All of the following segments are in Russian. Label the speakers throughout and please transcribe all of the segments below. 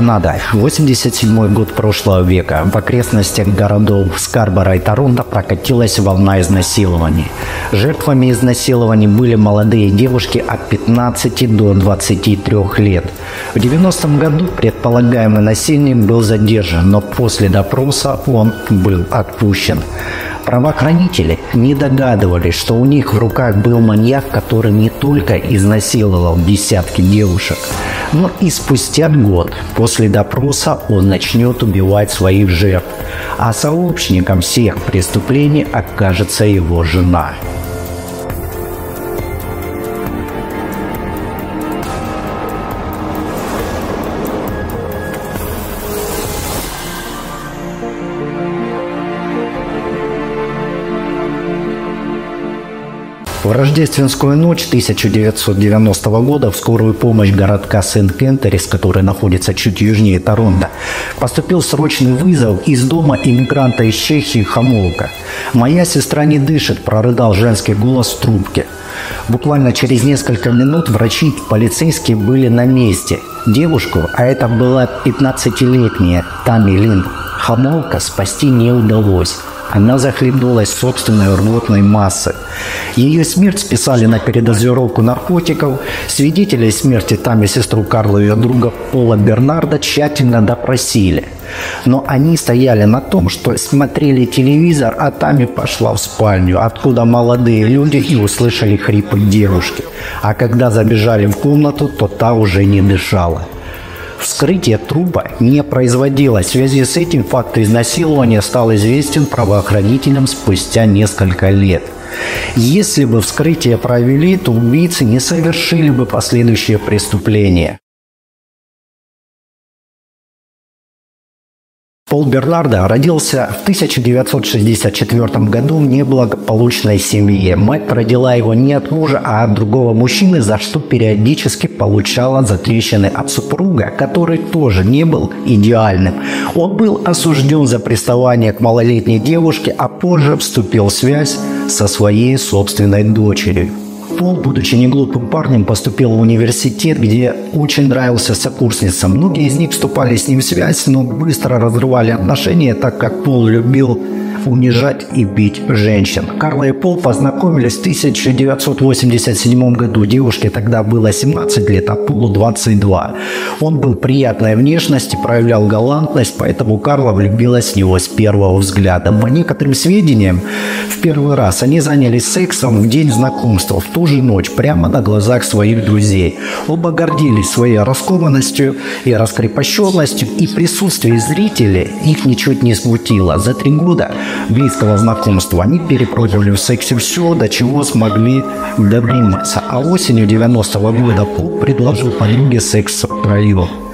Speaker 1: Канада. 87 год прошлого века. В окрестностях городов Скарбора и Торонто прокатилась волна изнасилований. Жертвами изнасилований были молодые девушки от 15 до 23 лет. В 90-м году предполагаемый насильник был задержан, но после допроса он был отпущен. Правоохранители не догадывались, что у них в руках был маньяк, который не только изнасиловал десятки девушек, но и спустя год после допроса он начнет убивать своих жертв, а сообщником всех преступлений окажется его жена. В рождественскую ночь 1990 года в скорую помощь городка Сент-Кентерис, который находится чуть южнее Торонто, поступил срочный вызов из дома иммигранта из Чехии Хамолка. «Моя сестра не дышит», – прорыдал женский голос в трубке. Буквально через несколько минут врачи и полицейские были на месте. Девушку, а это была 15-летняя Тами Лин, Хамолка спасти не удалось. Она захлебнулась собственной рвотной массой. Ее смерть списали на передозировку наркотиков. Свидетелей смерти там и сестру Карла и ее друга Пола Бернарда тщательно допросили. Но они стояли на том, что смотрели телевизор, а Тами пошла в спальню, откуда молодые люди и услышали хрипы девушки. А когда забежали в комнату, то та уже не дышала. Вскрытие трупа не производилось. В связи с этим факт изнасилования стал известен правоохранителям спустя несколько лет. Если бы вскрытие провели, то убийцы не совершили бы последующие преступления. Пол Бернарда родился в 1964 году в неблагополучной семье. Мать родила его не от мужа, а от другого мужчины, за что периодически получала затрещины от супруга, который тоже не был идеальным. Он был осужден за приставание к малолетней девушке, а позже вступил в связь со своей собственной дочерью. Пол, будучи неглупым парнем, поступил в университет, где очень нравился сокурсницам. Многие из них вступали с ним в связь, но быстро разрывали отношения, так как Пол любил унижать и бить женщин. Карла и Пол познакомились в 1987 году. Девушке тогда было 17 лет, а Полу 22. Он был приятной внешности, проявлял галантность, поэтому Карла влюбилась в него с первого взгляда. По некоторым сведениям, в первый раз они занялись сексом в день знакомства, в ту же ночь, прямо на глазах своих друзей. Оба гордились своей раскованностью и раскрепощенностью, и присутствие зрителей их ничуть не смутило. За три года близкого знакомства. Они перепробовали в сексе все, до чего смогли добиться. А осенью 90-го года Пол предложил подруге секс втроем.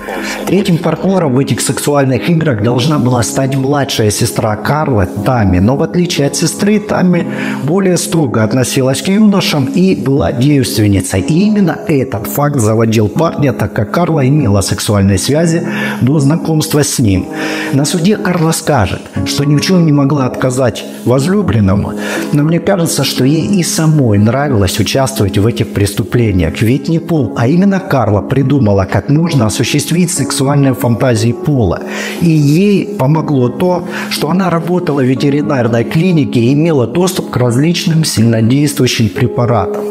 Speaker 1: Третьим партнером в этих сексуальных играх должна была стать младшая сестра Карла, Тами. Но в отличие от сестры, Тами более строго относилась к юношам и была девственницей. И именно этот факт заводил парня, так как Карла имела сексуальные связи до знакомства с ним. На суде Карла скажет, что ни в чем не могла отказать возлюбленному, но мне кажется, что ей и самой нравилось участвовать в этих преступлениях. Ведь не Пол, а именно Карла придумала, как нужно осуществить сексуальные фантазии Пола. И ей помогло то, что она работала в ветеринарной клинике и имела доступ к различным сильнодействующим препаратам.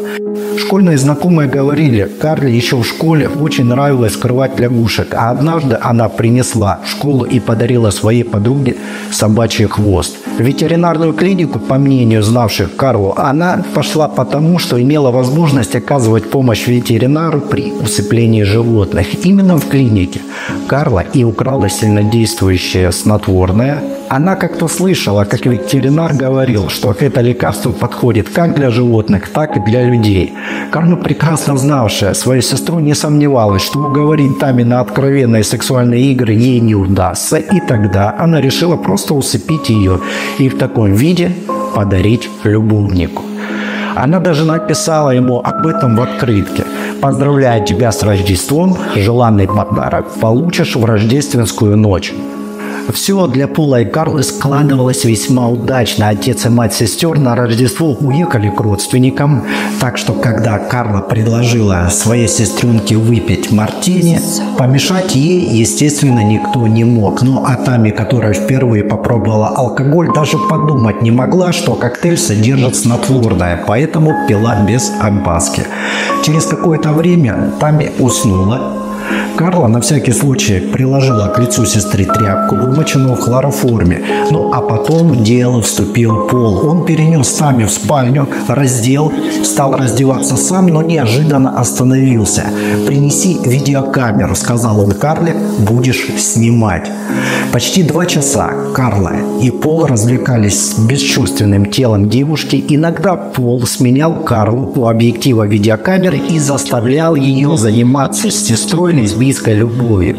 Speaker 1: Школьные знакомые говорили, Карле еще в школе очень нравилось скрывать лягушек, а однажды она принесла в школу и подарила своей подруге собачий хвост. В ветеринарную клинику, по мнению знавших Карлу, она пошла потому, что имела возможность оказывать помощь ветеринару при усыплении животных. Именно в клинике Карла и украла сильнодействующее снотворное. Она как-то слышала, как ветеринар говорил, что это лекарство подходит как для животных, так и для людей. Карла, прекрасно знавшая свою сестру, не сомневалась, что уговорить Тами на откровенные сексуальные игры ей не удастся, и тогда она решила просто усыпить ее и в таком виде подарить любовнику. Она даже написала ему об этом в открытке. «Поздравляю тебя с Рождеством, желанный подарок получишь в рождественскую ночь». Все для Пола и Карлы складывалось весьма удачно. Отец и мать сестер на Рождество уехали к родственникам, так что когда Карла предложила своей сестренке выпить мартини, помешать ей, естественно, никто не мог. Ну а Тами, которая впервые попробовала алкоголь, даже подумать не могла, что коктейль содержит снотворное, поэтому пила без опаски. Через какое-то время Тами уснула, Карла на всякий случай приложила к лицу сестры тряпку, вымоченную в хлороформе. Ну а потом дело вступил Пол. Он перенес Тами в спальню, раздел, стал раздеваться сам, но неожиданно остановился. «Принеси видеокамеру», — сказал он Карле, — «будешь снимать». Почти два часа Карла и Пол развлекались с бесчувственным телом девушки. Иногда Пол сменял Карлу у объектива видеокамеры и заставлял ее заниматься с сестрой лесбийской любовью.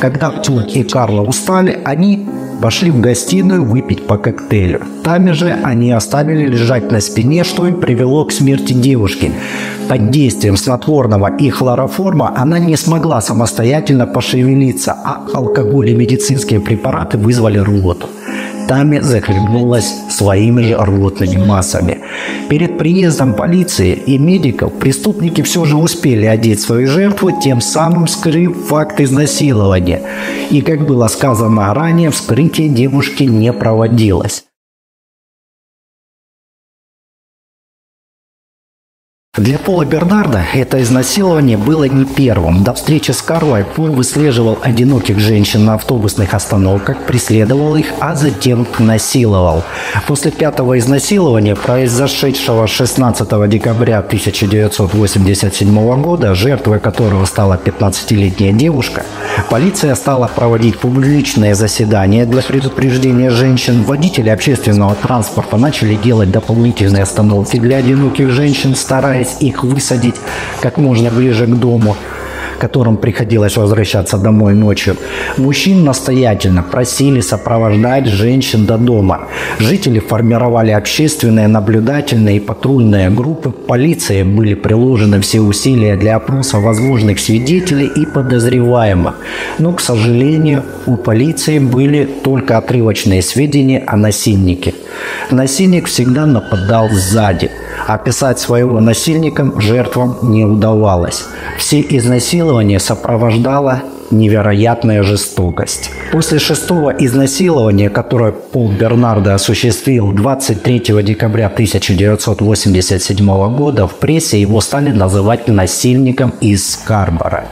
Speaker 1: Когда Пол и Карла устали, они пошли в гостиную выпить по коктейлю. Там же они оставили лежать на спине, что и привело к смерти девушки. Под действием снотворного и хлороформа она не смогла самостоятельно пошевелиться, а алкоголь и медицинские препараты вызвали рвоту. Тами захлебнулась своими же рвотными массами. Перед приездом полиции и медиков преступники все же успели одеть свою жертву, тем самым скрыв факт изнасилования. И, как было сказано ранее, вскрытие девушки не проводилось. Для Пола Бернарда это изнасилование было не первым. До встречи с Карлой Пол выслеживал одиноких женщин на автобусных остановках, преследовал их, а затем насиловал. После пятого изнасилования, произошедшего 16 декабря 1987 года, жертвой которого стала 15-летняя девушка, полиция стала проводить публичные заседания для предупреждения женщин. Водители общественного транспорта начали делать дополнительные остановки для одиноких женщин, стараясь стараясь их высадить как можно ближе к дому которым приходилось возвращаться домой ночью, мужчин настоятельно просили сопровождать женщин до дома. Жители формировали общественные, наблюдательные и патрульные группы. Полиции были приложены все усилия для опроса возможных свидетелей и подозреваемых. Но, к сожалению, у полиции были только отрывочные сведения о насильнике. Насильник всегда нападал сзади – Описать своего насильника жертвам не удавалось. Все изнасилования сопровождала невероятная жестокость. После шестого изнасилования, которое Пол Бернардо осуществил 23 декабря 1987 года, в прессе его стали называть насильником из Скарбора.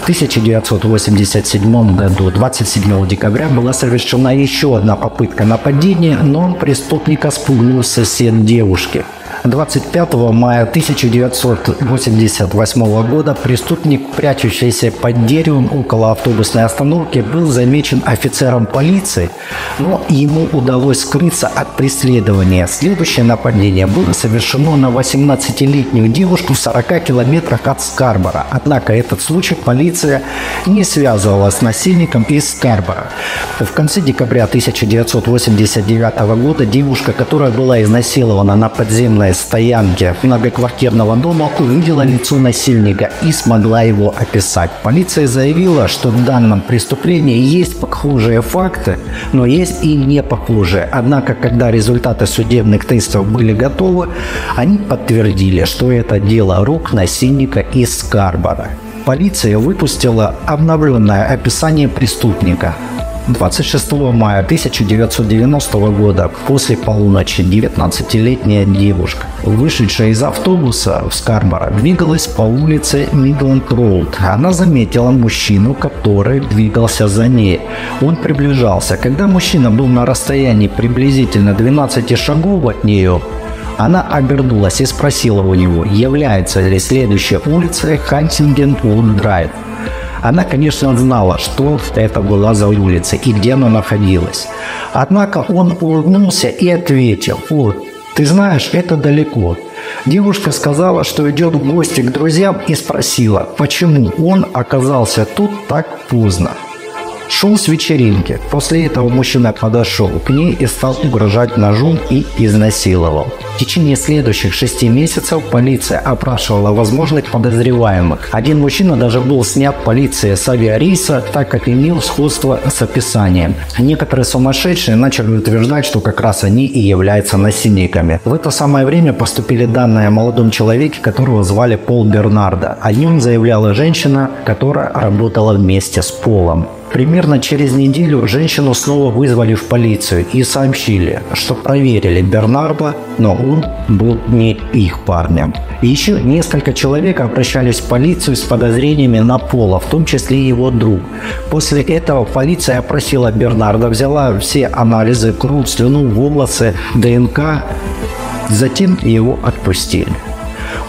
Speaker 1: В 1987 году, 27 декабря, была совершена еще одна попытка нападения, но преступника спугнул сосед девушки. 25 мая 1988 года преступник, прячущийся под деревом около автобусной остановки, был замечен офицером полиции, но ему удалось скрыться от преследования. Следующее нападение было совершено на 18-летнюю девушку в 40 километрах от Скарбора. Однако этот случай полиция не связывала с насильником из Скарбора. В конце декабря 1989 года девушка, которая была изнасилована на подземной подземной стоянке многоквартирного дома увидела лицо насильника и смогла его описать. Полиция заявила, что в данном преступлении есть похожие факты, но есть и не похожие. Однако, когда результаты судебных тестов были готовы, они подтвердили, что это дело рук насильника из Скарбора. Полиция выпустила обновленное описание преступника. 26 мая 1990 года после полуночи 19-летняя девушка, вышедшая из автобуса в Скарборо, двигалась по улице Мидленд Роуд. Она заметила мужчину, который двигался за ней. Он приближался. Когда мужчина был на расстоянии приблизительно 12 шагов от нее, она обернулась и спросила у него, является ли следующая улица Хантингвуд Драйв. Она, конечно, знала, что это была за улица и где она находилась. Однако он улыбнулся и ответил, вот, ты знаешь, это далеко. Девушка сказала, что идет в гости к друзьям и спросила, почему он оказался тут так поздно. Шел с вечеринки. После этого мужчина подошел к ней и стал угрожать ножом и изнасиловал. В течение следующих шести месяцев полиция опрашивала возможных подозреваемых. Один мужчина даже был снят полицией с авиарейса, так как имел сходство с описанием. Некоторые сумасшедшие начали утверждать, что как раз они и являются насильниками. В это самое время поступили данные о молодом человеке, которого звали Пол Бернарда. О нем заявляла женщина, которая работала вместе с Полом. Примерно через неделю женщину снова вызвали в полицию и сообщили, что проверили Бернарда, но он был не их парнем. Еще несколько человек обращались в полицию с подозрениями на Пола, в том числе его друг. После этого полиция опросила Бернарда, взяла все анализы, кровь, слюну, волосы, ДНК, затем его отпустили.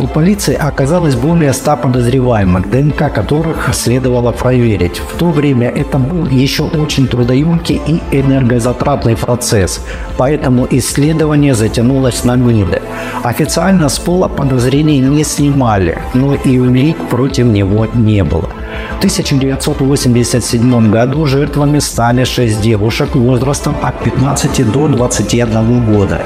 Speaker 1: У полиции оказалось более 100 подозреваемых, ДНК которых следовало проверить. В то время это был еще очень трудоемкий и энергозатратный процесс, поэтому исследование затянулось на годы. Официально с пола подозрений не снимали, но и улик против него не было. В 1987 году жертвами стали 6 девушек возрастом от 15 до 21 года.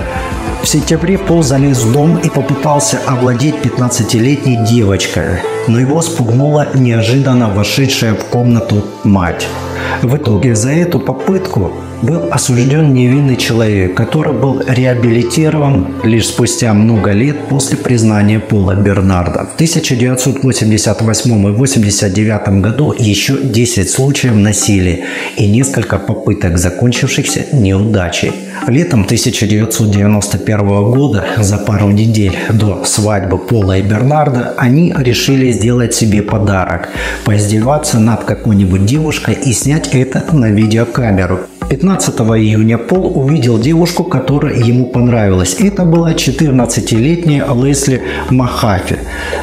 Speaker 1: В сентябре Пол залез в дом и попытался овладеть 15-летней девочкой, но его спугнула неожиданно вошедшая в комнату мать. В итоге за эту попытку был осужден невинный человек, который был реабилитирован лишь спустя много лет после признания Пола Бернарда. В 1988 и 1989 году еще 10 случаев насилия и несколько попыток, закончившихся неудачей. Летом 1991 года, за пару недель до свадьбы Пола и Бернарда, они решили сделать себе подарок – поиздеваться над какой-нибудь девушкой и снять это на видеокамеру. 15 июня Пол увидел девушку, которая ему понравилась. Это была 14-летняя Лесли Махафи.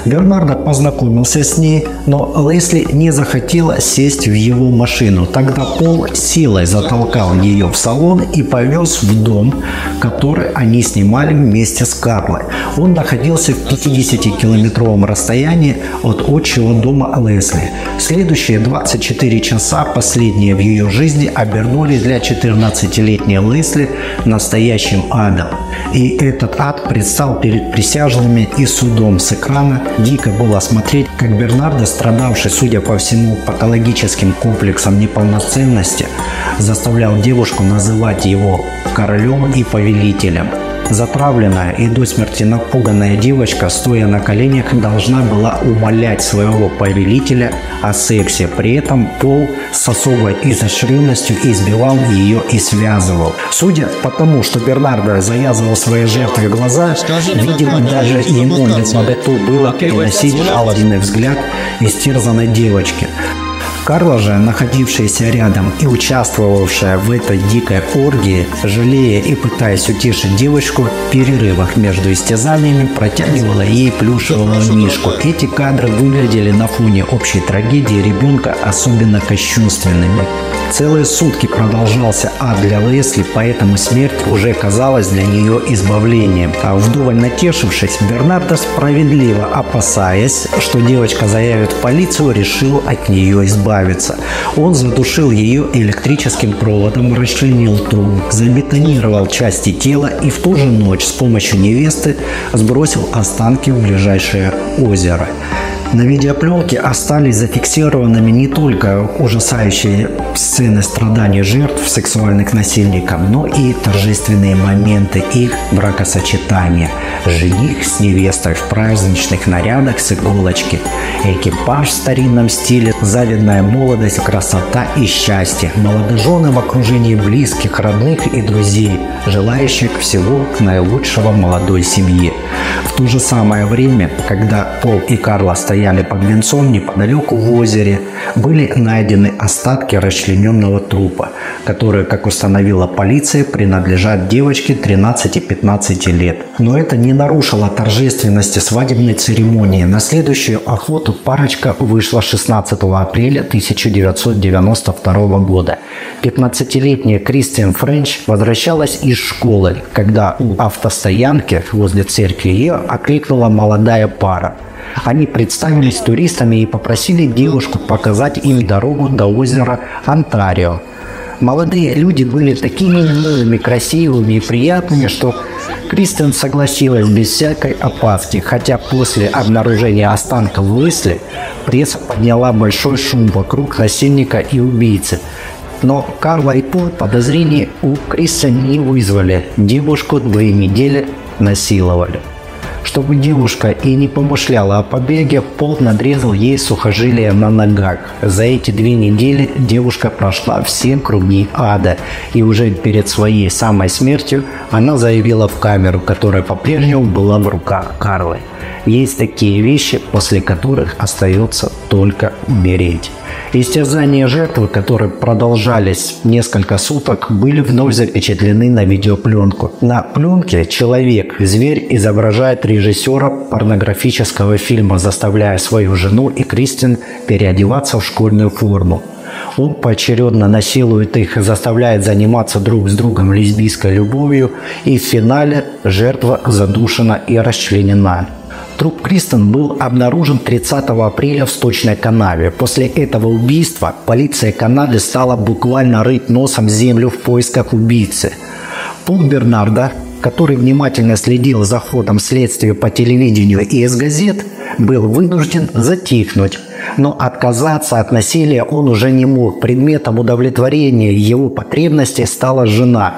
Speaker 1: Бернардо познакомился с ней, но Лесли не захотела сесть в его машину. Тогда Пол силой затолкал ее в салон и повез в дом, который они снимали вместе с Карлой. Он находился в 50-километровом расстоянии от отчего дома Лесли. Следующие 24 часа, последние в ее жизни, обернулись для 14-летней Лесли настоящим адом. И этот ад предстал перед присяжными и судом с экрана. Дико было смотреть, как Бернардо, страдавший, судя по всему, патологическим комплексом неполноценности, заставлял девушку называть его королем и повелителем. Затравленная и до смерти напуганная девочка, стоя на коленях, должна была умолять своего повелителя о сексе. При этом Пол с особой изощренностью избивал ее и связывал. Судя по тому, что Бернардо завязывал своей жертве глаза, видимо, даже ему не готов было приносить жалобный взгляд истерзанной девочки. Карла же, находившаяся рядом и участвовавшая в этой дикой оргии, жалея и пытаясь утешить девочку, в перерывах между истязаниями протягивала ей плюшевого мишку. Эти кадры выглядели на фоне общей трагедии ребенка особенно кощунственными. Целые сутки продолжался ад для Лесли, поэтому смерть уже казалась для нее избавлением. А вдоволь натешившись, Бернардо справедливо опасаясь, что девочка заявит в полицию, решил от нее избавиться избавиться. Он задушил ее электрическим проводом, расчленил труп, забетонировал части тела и в ту же ночь с помощью невесты сбросил останки в ближайшее озеро. На видеопленке остались зафиксированными не только ужасающие сцены страданий жертв сексуальных насильников, но и торжественные моменты их бракосочетания. Жених с невестой в праздничных нарядах с иголочки, экипаж в старинном стиле, завидная молодость, красота и счастье, молодожены в окружении близких, родных и друзей, желающих всего наилучшего молодой семье. В то же самое время, когда Пол и Карла стояли под венцом неподалеку в озере, были найдены остатки расчлененного трупа, которые, как установила полиция, принадлежат девочке 13-15 лет. Но это не нарушило торжественности свадебной церемонии. На следующую охоту парочка вышла 16 апреля 1992 года. 15-летняя Кристиан Френч возвращалась из школы, когда у автостоянки возле церкви ее окликнула молодая пара. Они представились туристами и попросили девушку показать им дорогу до озера Онтарио. Молодые люди были такими милыми, красивыми и приятными, что Кристен согласилась без всякой опаски, хотя после обнаружения останков Лесли пресса подняла большой шум вокруг насильника и убийцы. Но Карла и Пол подозрений у Криса не вызвали. Девушку две недели насиловали. Чтобы девушка и не помышляла о побеге, Пол надрезал ей сухожилия на ногах. За эти две недели девушка прошла все круги ада, и уже перед своей самой смертью она заявила в камеру, которая по-прежнему была в руках Карлы. Есть такие вещи, после которых остается только умереть. Истязания жертвы, которые продолжались несколько суток, были вновь запечатлены на видеопленку. На пленке человек, зверь, изображает режиссера порнографического фильма, заставляя свою жену и Кристин переодеваться в школьную форму. Он поочередно насилует их, заставляет заниматься друг с другом лесбийской любовью, и в финале жертва задушена и расчленена. Труп Кристен был обнаружен 30 апреля в сточной канаве. После этого убийства полиция Канады стала буквально рыть носом землю в поисках убийцы. Пол Бернарда, который внимательно следил за ходом следствия по телевидению и из газет, был вынужден затихнуть но отказаться от насилия он уже не мог. Предметом удовлетворения его потребностей стала жена.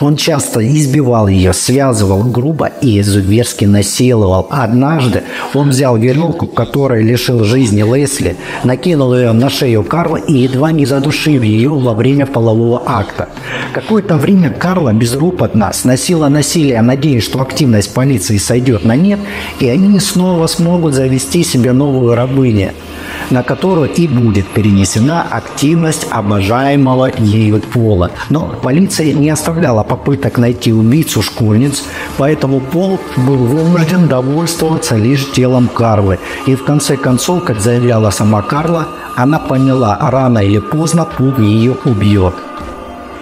Speaker 1: Он часто избивал ее, связывал грубо и зверски насиловал. Однажды он взял веревку, которой лишил жизни Лесли, накинул ее на шею Карла и едва не задушил ее во время полового акта. Какое-то время Карла безропотно сносила насилие, надеясь, что активность полиции сойдет на нет, и они снова смогут завести себе новую рабыню на которую и будет перенесена активность обожаемого ею пола. Но полиция не оставляла попыток найти убийцу школьниц, поэтому Пол был вынужден довольствоваться лишь телом Карлы. И в конце концов, как заявляла сама Карла, она поняла, рано или поздно Пол ее убьет.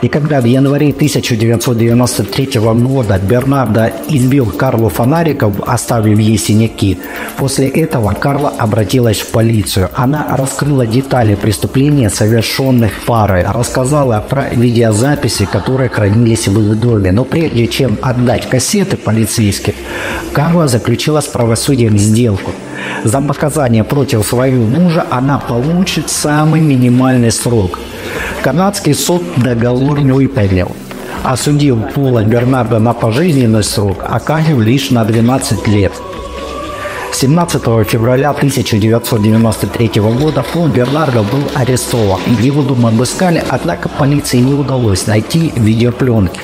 Speaker 1: И когда в январе 1993 года Бернардо избил Карлу фонариков, оставив ей синяки, после этого Карла обратилась в полицию. Она раскрыла детали преступления, совершенных парой, рассказала про видеозаписи, которые хранились в их доме. Но прежде чем отдать кассеты полицейским, Карла заключила с правосудием сделку. За показания против своего мужа она получит самый минимальный срок – Канадский суд договор не выполнил. Осудил Пола Бернарда на пожизненный срок, а Канев лишь на 12 лет. 17 февраля 1993 года Пол Бернардо был арестован. Его дом обыскали, однако полиции не удалось найти видеопленки.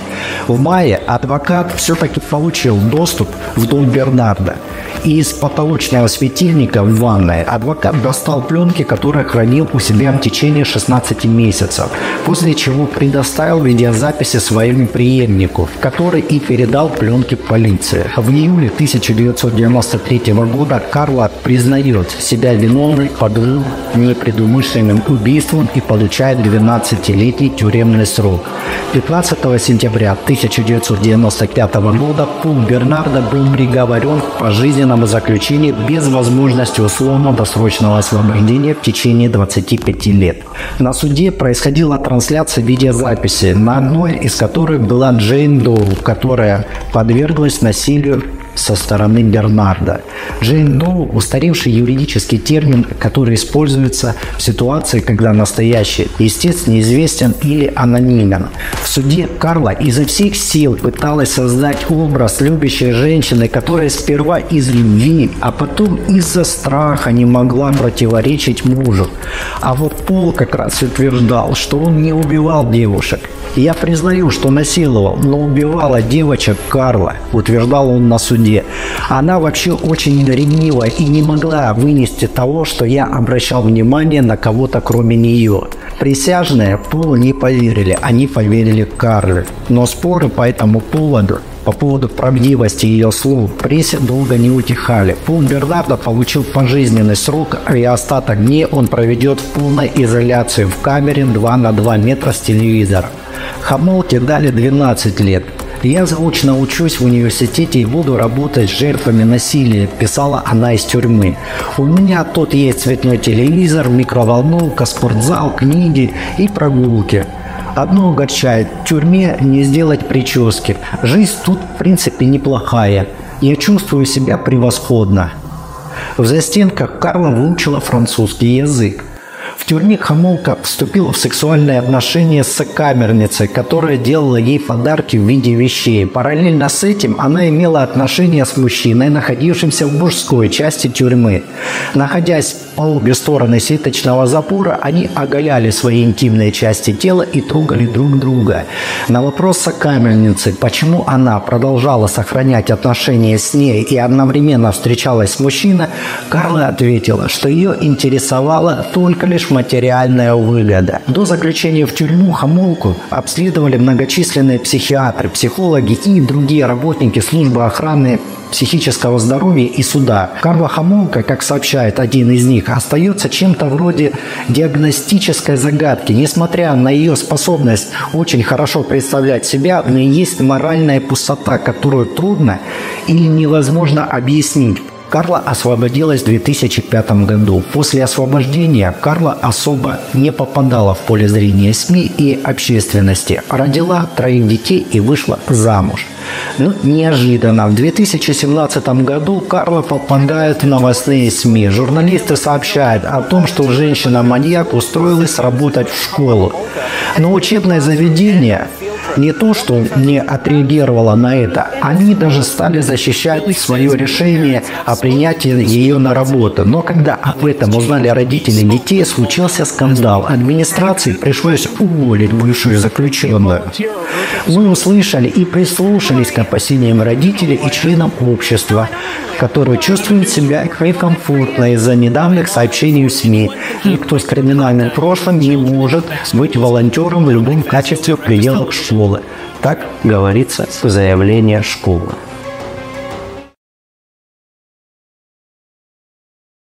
Speaker 1: В мае адвокат все-таки получил доступ в дом Бернарда – из потолочного светильника в ванной адвокат достал пленки, которые хранил у себя в течение 16 месяцев, после чего предоставил видеозаписи своему преемнику, который и передал пленки полиции. В июле 1993 года Карла признает себя виновной под непредумышленным убийством и получает 12-летний тюремный срок. 15 сентября 1995 года Пул Бернардо был приговорен к пожизненному заключению без возможности условно-досрочного освобождения в течение 25 лет. На суде происходила трансляция видеозаписи, на одной из которых была Джейн Доу, которая подверглась насилию со стороны Бернарда. Джейн Доу – устаревший юридический термин, который используется в ситуации, когда настоящий истец неизвестен или анонимен. В суде Карла изо всех сил пыталась создать образ любящей женщины, которая сперва из любви, а потом из-за страха не могла противоречить мужу. А вот Пол как раз утверждал, что он не убивал девушек. Я признаю, что насиловал, но убивала девочек Карла, утверждал он на суде суде. Она вообще очень ревнива и не могла вынести того, что я обращал внимание на кого-то кроме нее. Присяжные Полу не поверили, они поверили Карле. Но споры по этому поводу по поводу правдивости ее слов прессе долго не утихали. Пол Бернардо получил пожизненный срок, и остаток дней он проведет в полной изоляции в камере 2 на 2 метра с телевизором. Хамолке дали 12 лет. «Я заочно учусь в университете и буду работать с жертвами насилия», писала она из тюрьмы. «У меня тут есть цветной телевизор, микроволновка, спортзал, книги и прогулки». Одно огорчает, в тюрьме не сделать прически. Жизнь тут, в принципе, неплохая. Я чувствую себя превосходно. В застенках Карла выучила французский язык. В тюрьме Хамолка вступила в сексуальные отношения с сокамерницей, которая делала ей подарки в виде вещей. Параллельно с этим она имела отношения с мужчиной, находившимся в мужской части тюрьмы. Находясь обе стороны сеточного запора, они оголяли свои интимные части тела и трогали друг друга. На вопрос сокамерницы, почему она продолжала сохранять отношения с ней и одновременно встречалась с мужчиной, Карла ответила, что ее интересовала только лишь материальная выгода. До заключения в тюрьму Хамолку обследовали многочисленные психиатры, психологи и другие работники службы охраны психического здоровья и суда. Карла Хамолка, как сообщает один из них, остается чем-то вроде диагностической загадки. Несмотря на ее способность очень хорошо представлять себя, ней есть моральная пустота, которую трудно или невозможно объяснить. Карла освободилась в 2005 году. После освобождения Карла особо не попадала в поле зрения СМИ и общественности. Родила троих детей и вышла замуж. Ну, неожиданно. В 2017 году Карла попадает в новостные СМИ. Журналисты сообщают о том, что женщина-маньяк устроилась работать в школу. Но учебное заведение не то, что не отреагировало на это, они даже стали защищать свое решение о принятии ее на работу. Но когда об этом узнали родители детей, случился скандал. Администрации пришлось уволить бывшую заключенную. Мы услышали и прислушались к опасениям родителей и членам общества, которые чувствуют себя некомфортно из-за недавних сообщений в СМИ. Никто с криминальным прошлым не может быть волонтером в любом качестве в пределах школы. Так говорится в заявлении школы.